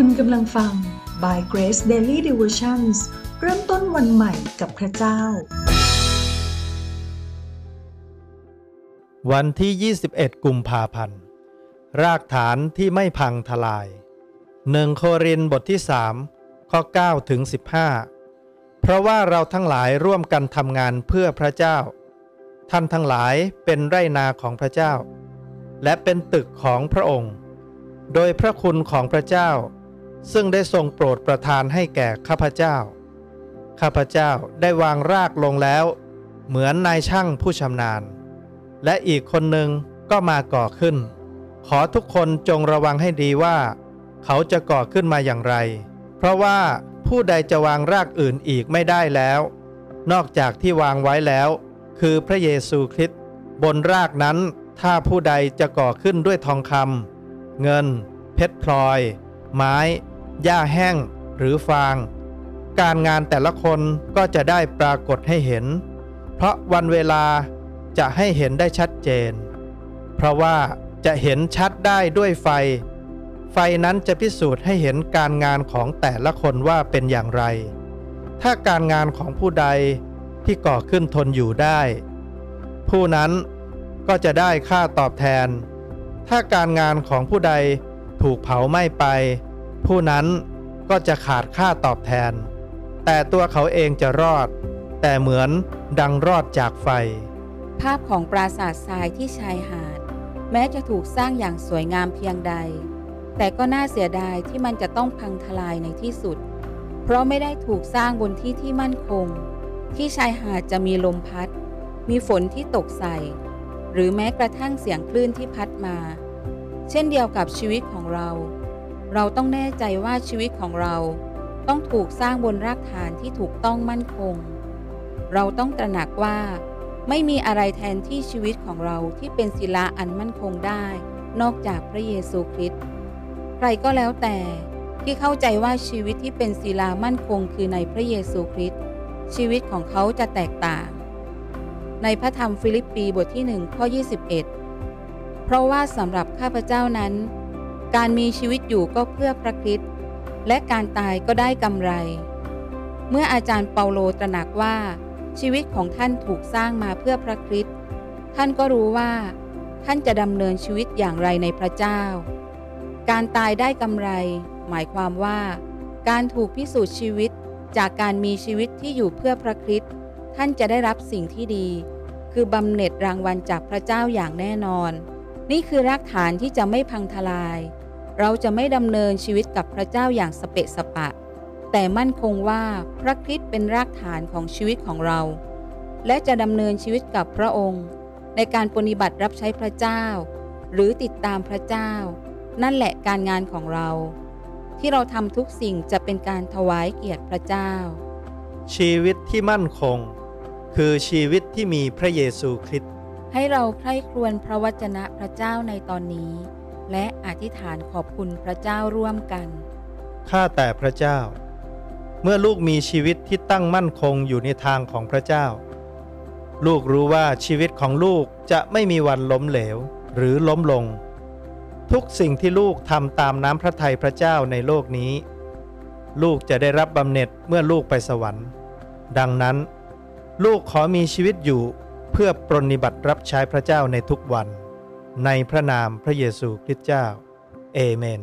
คุณกำลังฟัง By Grace Daily Devotions เริ่มต้นวันใหม่กับพระเจ้า วันที่ 21 กุมภาพันธ์ รากฐานที่ไม่พังทลายหนึ่งโครินบทที่ 3 ข้อ 9 ถึง 15 เพราะว่าเราทั้งหลายร่วมกันทำงานเพื่อพระเจ้า ท่านทั้งหลายเป็นไรนาของพระเจ้า และเป็นตึกของพระองค์โดยพระคุณของพระเจ้า ซึ่งได้ทรงโปรดประทานให้แก่ข้าพเจ้า ข้าพเจ้าได้วางรากลงแล้ว เหมือนนายช่างผู้ชำนาญ และอีกคนหนึ่งก็มาก่อขึ้น ขอทุกคนจงระวังให้ดีว่า เขาจะก่อขึ้นมาอย่างไร เพราะว่าผู้ใดจะวางรากอื่นอีกไม่ได้แล้ว นอกจากที่วางไว้แล้ว คือพระเยซูคริสต์บนรากนั้นถ้าผู้ใดจะก่อขึ้นด้วยทองคำเงิน เพชรพลอย ไม้ หญ้าแห้งหรือฟาง การงานแต่ละคนก็จะได้ปรากฏให้เห็น เพราะวันเวลาจะให้เห็นได้ชัดเจน เพราะว่าจะเห็นชัดได้ด้วยไฟ ไฟนั้นจะพิสูจน์ให้เห็นการงานของแต่ละคนว่าเป็นอย่างไร ถ้าการงานของผู้ใดที่ก่อขึ้นทนอยู่ได้ ผู้นั้นก็จะได้ค่าตอบแทน ถ้าการงานของผู้ใดถูกเผาไหม้ไป ผู้นั้นก็จะขาดค่าตอบแทน แต่ตัวเขาเองจะรอด แต่เหมือนดังรอดจากไฟ ภาพของปราสาททรายที่ชายหาด แม้จะถูกสร้างอย่างสวยงามเพียงใด แต่ก็น่าเสียดายที่มันจะต้องพังทลายในที่สุด เพราะไม่ได้ถูกสร้างบนที่ที่มั่นคง ที่ชายหาดจะมีลมพัด มีฝนที่ตกใส่ หรือแม้กระทั่งเสียงคลื่นที่พัดมา เช่นเดียวกับชีวิตของเรา เราต้องแน่ใจว่าชีวิตของเราต้องถูกสร้างบนรากฐานที่ถูกต้องมั่นคง เราต้องตระหนักว่าไม่มีอะไรแทนที่ชีวิตของเราที่เป็นศิลาอันมั่นคงได้ นอกจากพระเยซูคริสต์ใครก็แล้วแต่ที่เข้าใจว่าชีวิตที่เป็นศิลามั่นคงคือในพระเยซูคริสต์ชีวิตของเขาจะแตกต่าง ในพระธรรมฟิลิปปีบทที่1ข้อ21 เพราะว่าสำหรับข้าพเจ้านั้น การมีชีวิตอยู่ก็เพื่อพระคริสต์และการตายก็ได้กำไร เมื่ออาจารย์เปาโลตระหนักว่า ชีวิตของท่านถูกสร้างมาเพื่อพระคริสต์ท่านก็รู้ว่า ท่านจะดำเนินชีวิตอย่างไรในพระเจ้า การตายได้กำไร หมายความว่า การถูกพิสูจน์ชีวิตจากการมีชีวิตที่อยู่เพื่อพระคริสต์ท่านจะได้รับสิ่งที่ดี คือบำเหน็จรางวัลจากพระเจ้าอย่างแน่นอน นี่คือรากฐานที่จะไม่พังทลาย เราจะไม่ดำเนินชีวิตกับพระเจ้าอย่างสเปะสปะ แต่มั่นคงว่าพระคริสต์เป็นรากฐานของชีวิตของเรา และจะดำเนินชีวิตกับพระองค์ ในการปฏิบัติรับใช้พระเจ้า หรือติดตามพระเจ้า นั่นแหละการงานของเรา ที่เราทำทุกสิ่งจะเป็นการถวายเกียรติพระเจ้า ชีวิตที่มั่นคง คือชีวิตที่มีพระเยซูคริสต์ให้เราใคร่ครวญพระวจนะพระเจ้าในตอนนี้ และอธิษฐานขอบคุณพระเจ้าร่วมกัน ข้าแต่พระเจ้า เมื่อลูกมีชีวิตที่ตั้งมั่นคงอยู่ในทางของพระเจ้า ลูกรู้ว่าชีวิตของลูกจะไม่มีวันล้มเหลวหรือล้มลง ทุกสิ่งที่ลูกทำตามน้ำพระทัยพระเจ้าในโลกนี้ ลูกจะได้รับบำเหน็จเมื่อลูกไปสวรรค์ ดังนั้น ลูกขอมีชีวิตอยู่เพื่อปรนนิบัติรับใช้พระเจ้าในทุกวัน ในพระนามพระเยซูคริสต์เจ้า เอเมน